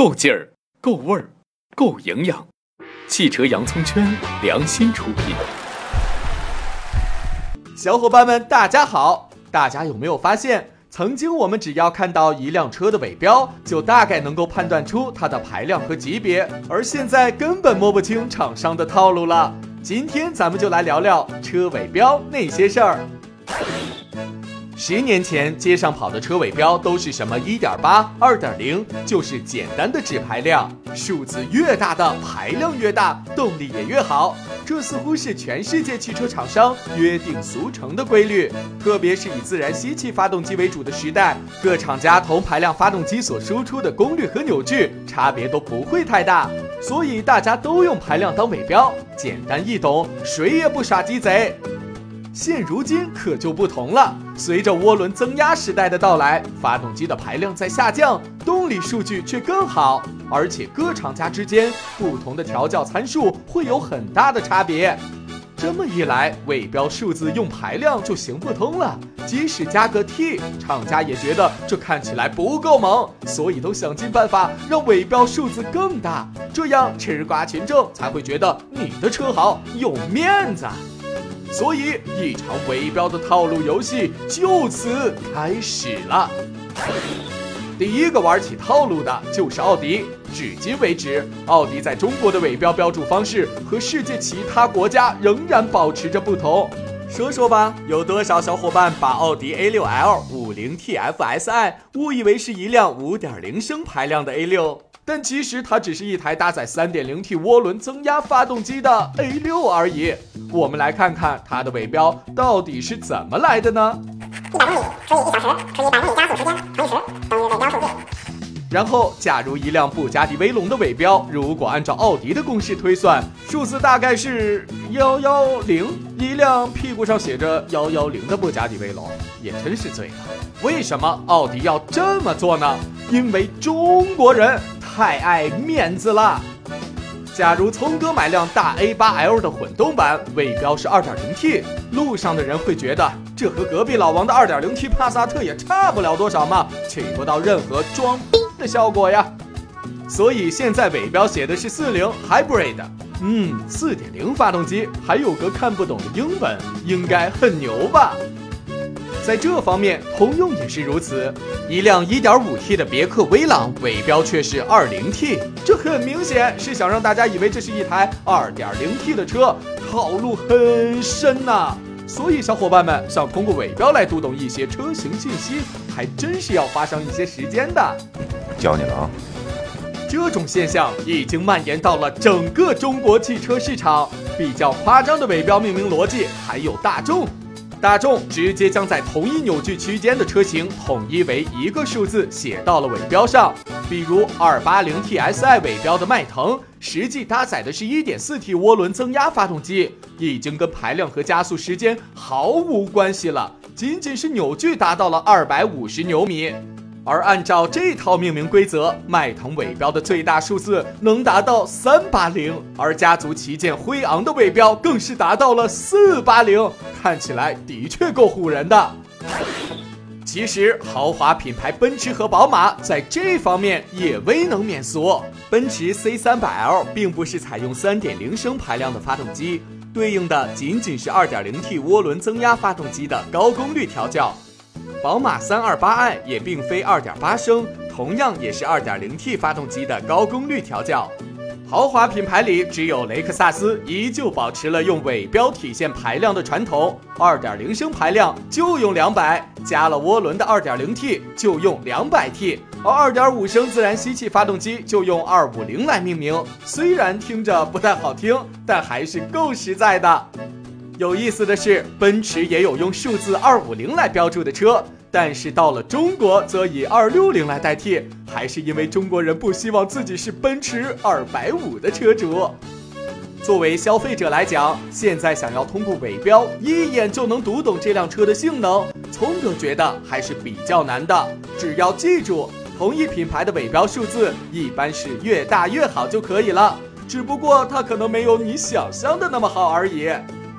够劲儿，够味儿，够营养。汽车洋葱圈良心出品。小伙伴们，大家好！大家有没有发现，曾经我们只要看到一辆车的尾标，就大概能够判断出它的排量和级别，而现在根本摸不清厂商的套路了。今天咱们就来聊聊车尾标那些事儿。十年前，街上跑的车尾标都是什么一点八、二点零，就是简单的指排量。数字越大的排量越大，动力也越好。这似乎是全世界汽车厂商约定俗成的规律。特别是以自然吸气发动机为主的时代，各厂家同排量发动机所输出的功率和扭矩差别都不会太大，所以大家都用排量当尾标，简单易懂，谁也不耍鸡贼。现如今可就不同了，随着涡轮增压时代的到来，发动机的排量在下降，动力数据却更好，而且各厂家之间不同的调教参数会有很大的差别。这么一来，尾标数字用排量就行不通了，即使加个 T，厂家也觉得这看起来不够猛，所以都想尽办法让尾标数字更大，这样吃瓜群众才会觉得你的车好，有面子。所以，一场围标的套路游戏就此开始了。第一个玩起套路的就是奥迪。至今为止，奥迪在中国的尾标标注方式和世界其他国家仍然保持着不同。说说吧，有多少小伙伴把奥迪 A6L 50 TFSI 误以为是一辆5.0升排量的 A6？但其实它只是一台搭载 3.0T 涡轮增压发动机的 A6 而已。我们来看看它的尾标到底是怎么来的呢？一百公里除以一小时除以百公里加速时间乘以十等于尾标数字。然后，假如一辆布加迪威龙的尾标，如果按照奥迪的公式推算，数字大概是幺幺零。一辆屁股上写着幺幺零的布加迪威龙，也真是醉了。为什么奥迪要这么做呢？因为中国人太爱面子了。假如聪哥买辆大 A8L 的混动版，尾标是 2.0T，路上的人会觉得这和隔壁老王的 2.0T 帕萨特也差不了多少嘛，起不到任何装逼的效果呀。所以现在尾标写的是40 Hybrid，嗯，4.0发动机，还有个看不懂的英文，应该很牛吧？在这方面，通用也是如此。一辆 1.5T 的别克威朗尾标却是 20T，这很明显是想让大家以为这是一台 2.0T 的车，套路很深呐。所以，小伙伴们想通过尾标来读懂一些车型信息，还真是要花上一些时间的。教你了啊！这种现象已经蔓延到了整个中国汽车市场。比较夸张的尾标命名逻辑还有大众。大众直接将在同一扭矩区间的车型统一为一个数字写到了尾标上，比如二八零 T S I 尾标的迈腾，实际搭载的是一点四 T 涡轮增压发动机，已经跟排量和加速时间毫无关系了，仅仅是扭矩达到了二百五十牛米。而按照这套命名规则，迈腾尾标的最大数字能达到三八零，而家族旗舰辉昂的尾标更是达到了四八零，看起来的确够唬人的。其实，豪华品牌奔驰和宝马在这方面也未能免俗。奔驰 C 三百 L 并不是采用三点零升排量的发动机，对应的仅仅是二点零 T 涡轮增压发动机的高功率调教。宝马 328i 也并非2.8升，同样也是 2.0T 发动机的高功率调教。豪华品牌里，只有雷克萨斯依旧保持了用尾标体现排量的传统，2.0升排量就用200，加了涡轮的 2.0T 就用 200T，而2.5升自然吸气发动机就用250来命名。虽然听着不太好听，但还是够实在的。有意思的是，奔驰也有用数字二五零来标注的车，但是到了中国则以二六零来代替，还是因为中国人不希望自己是奔驰二百五的车主。作为消费者来讲，现在想要通过尾标一眼就能读懂这辆车的性能，聪哥觉得还是比较难的。只要记住，同一品牌的尾标数字一般是越大越好就可以了，只不过它可能没有你想象的那么好而已。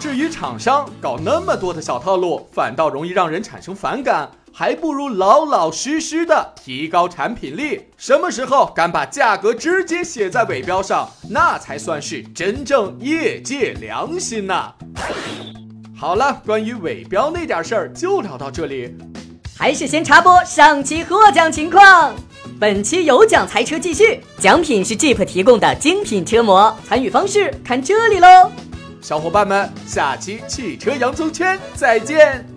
至于厂商搞那么多的小套路，反倒容易让人产生反感。还不如老老实实的提高产品力。什么时候敢把价格直接写在尾标上，那才算是真正业界良心呐！好了，关于尾标那点事儿就聊到这里。还是先插播上期获奖情况。本期有奖财车继续，奖品是 Jeep 提供的精品车模，参与方式看这里喽。小伙伴们，下期汽车洋葱圈再见。